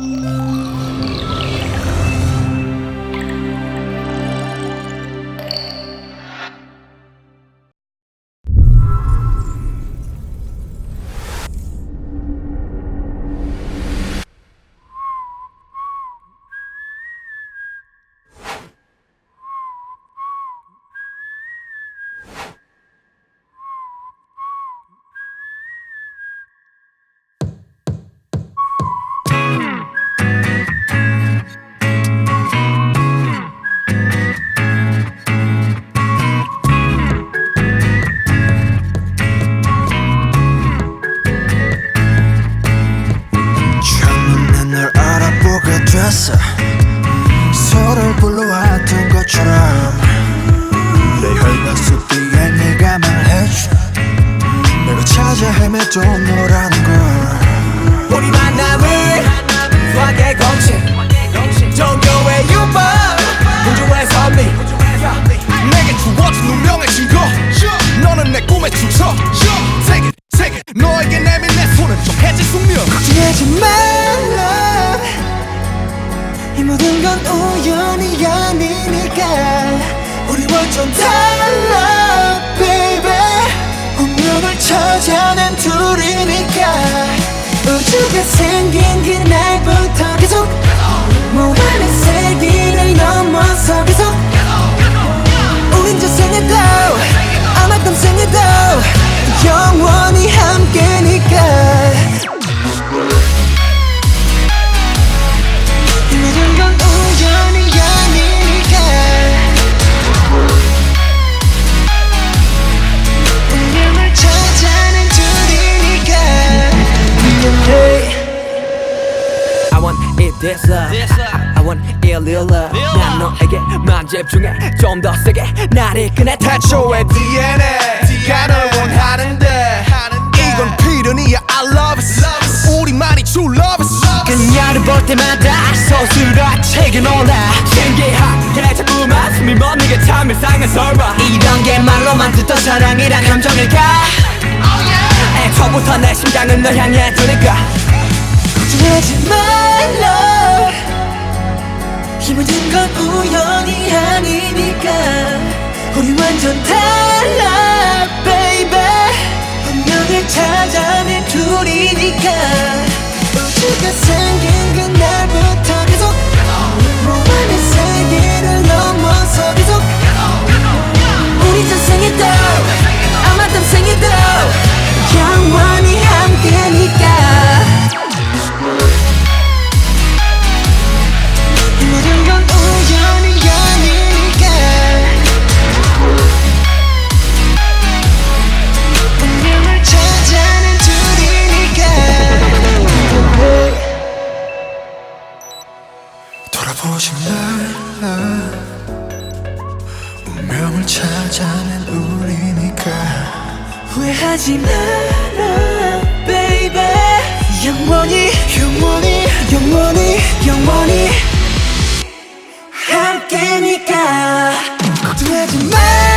처 서로를 불러왔던 것처럼. 내 혈관 속 뒤에 네가 말해줘. 내가 찾아 헤매도 너라는 걸. 우리 만남을 수학의 공식 종교의 유법 우주의 선미 내게 주어진 운명의 증거. 너는 내 꿈의 주석 Take it, take it 너에게 내민 내 손은 좀 해질 숙명. 걱정하지 이 모든 건 우연이 아니니까. 우리 완전 달라 baby. 운명을 찾아낸 둘이니까 want it this love I want it real love 난 너에게만 집중해. 좀 더 세게. 날 이끄네 태초의 DNA 네가 널 원하는데. 이건 필연이야. I love it 우리만이 true love it 그녀를 볼 때마다 서술과 책에 놀라. 신기하게 자꾸만 숨이 멎는 참 이상한 설마. 이런 게 말로만 듣던 사랑이란 감정일까? 애초부터 내 심장은 널 향해 두니까 걱정하지 말라. 이 모든 건 우연이 아니니까. 우리 완전 달라 baby. 운명을 찾아낸 둘이니까 운명을 찾아낸 우리니까. 후회하지 마라 baby. 영원히 영원히 영원히 영원히 함께니까. 걱정하지 마.